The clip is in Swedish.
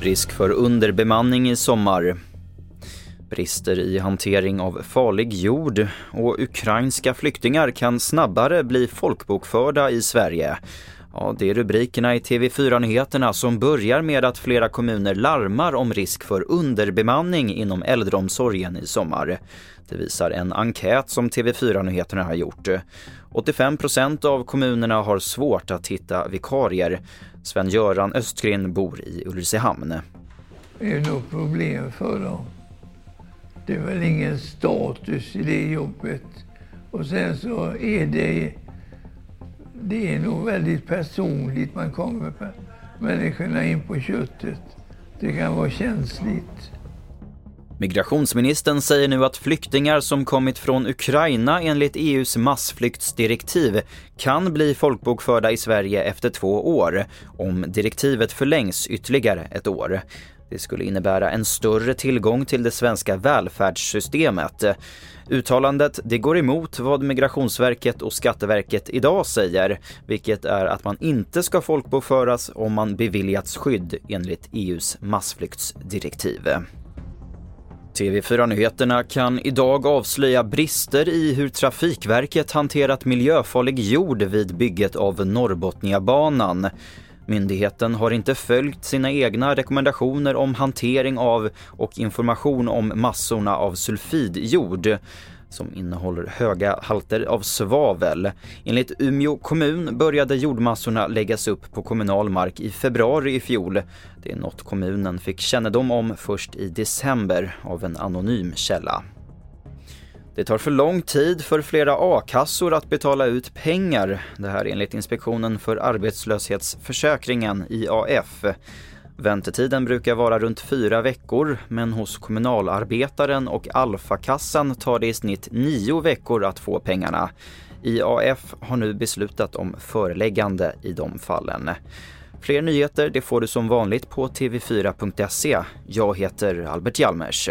Risk för underbemanning i sommar. Brister i hantering av farlig jord och ukrainska flyktingar kan snabbare bli folkbokförda i Sverige. Ja, det är rubrikerna i TV4-nyheterna som börjar med att flera kommuner larmar om risk för underbemanning inom äldreomsorgen i sommar. Det visar en enkät som TV4-nyheterna har gjort. 85% av kommunerna har svårt att hitta vikarier. Sven-Göran Östgren bor i Ulricehamn. Det är nog problem för dem. Det är väl ingen status i det jobbet. Och sen så är det det är nog väldigt personligt man kommer människorna in på köttet. Det kan vara känsligt. Migrationsministern säger nu att flyktingar som kommit från Ukraina enligt EUs massflyktsdirektiv kan bli folkbokförda i Sverige efter två år, om direktivet förlängs ytterligare ett år. Det skulle innebära en större tillgång till det svenska välfärdssystemet. Uttalandet det går emot vad Migrationsverket och Skatteverket idag säger, vilket är att man inte ska folkbokföras om man beviljats skydd enligt EUs massflyktsdirektiv. TV4-nyheterna kan idag avslöja brister i hur Trafikverket hanterat miljöfarlig jord vid bygget av Norrbotniabanan. Myndigheten har inte följt sina egna rekommendationer om hantering av och information om massorna av sulfidjord som innehåller höga halter av svavel. Enligt Umeå kommun började jordmassorna läggas upp på kommunal mark i februari i fjol. Det är något kommunen fick kännedom om först i december av en anonym källa. Det tar för lång tid för flera a-kassor att betala ut pengar. Det här enligt Inspektionen för arbetslöshetsförsäkringen, IAF. Väntetiden brukar vara runt fyra veckor, men hos kommunalarbetaren och Alfakassan tar det i snitt nio veckor att få pengarna. IAF har nu beslutat om föreläggande i de fallen. Fler nyheter det får du som vanligt på tv4.se. Jag heter Albert Hjalmers.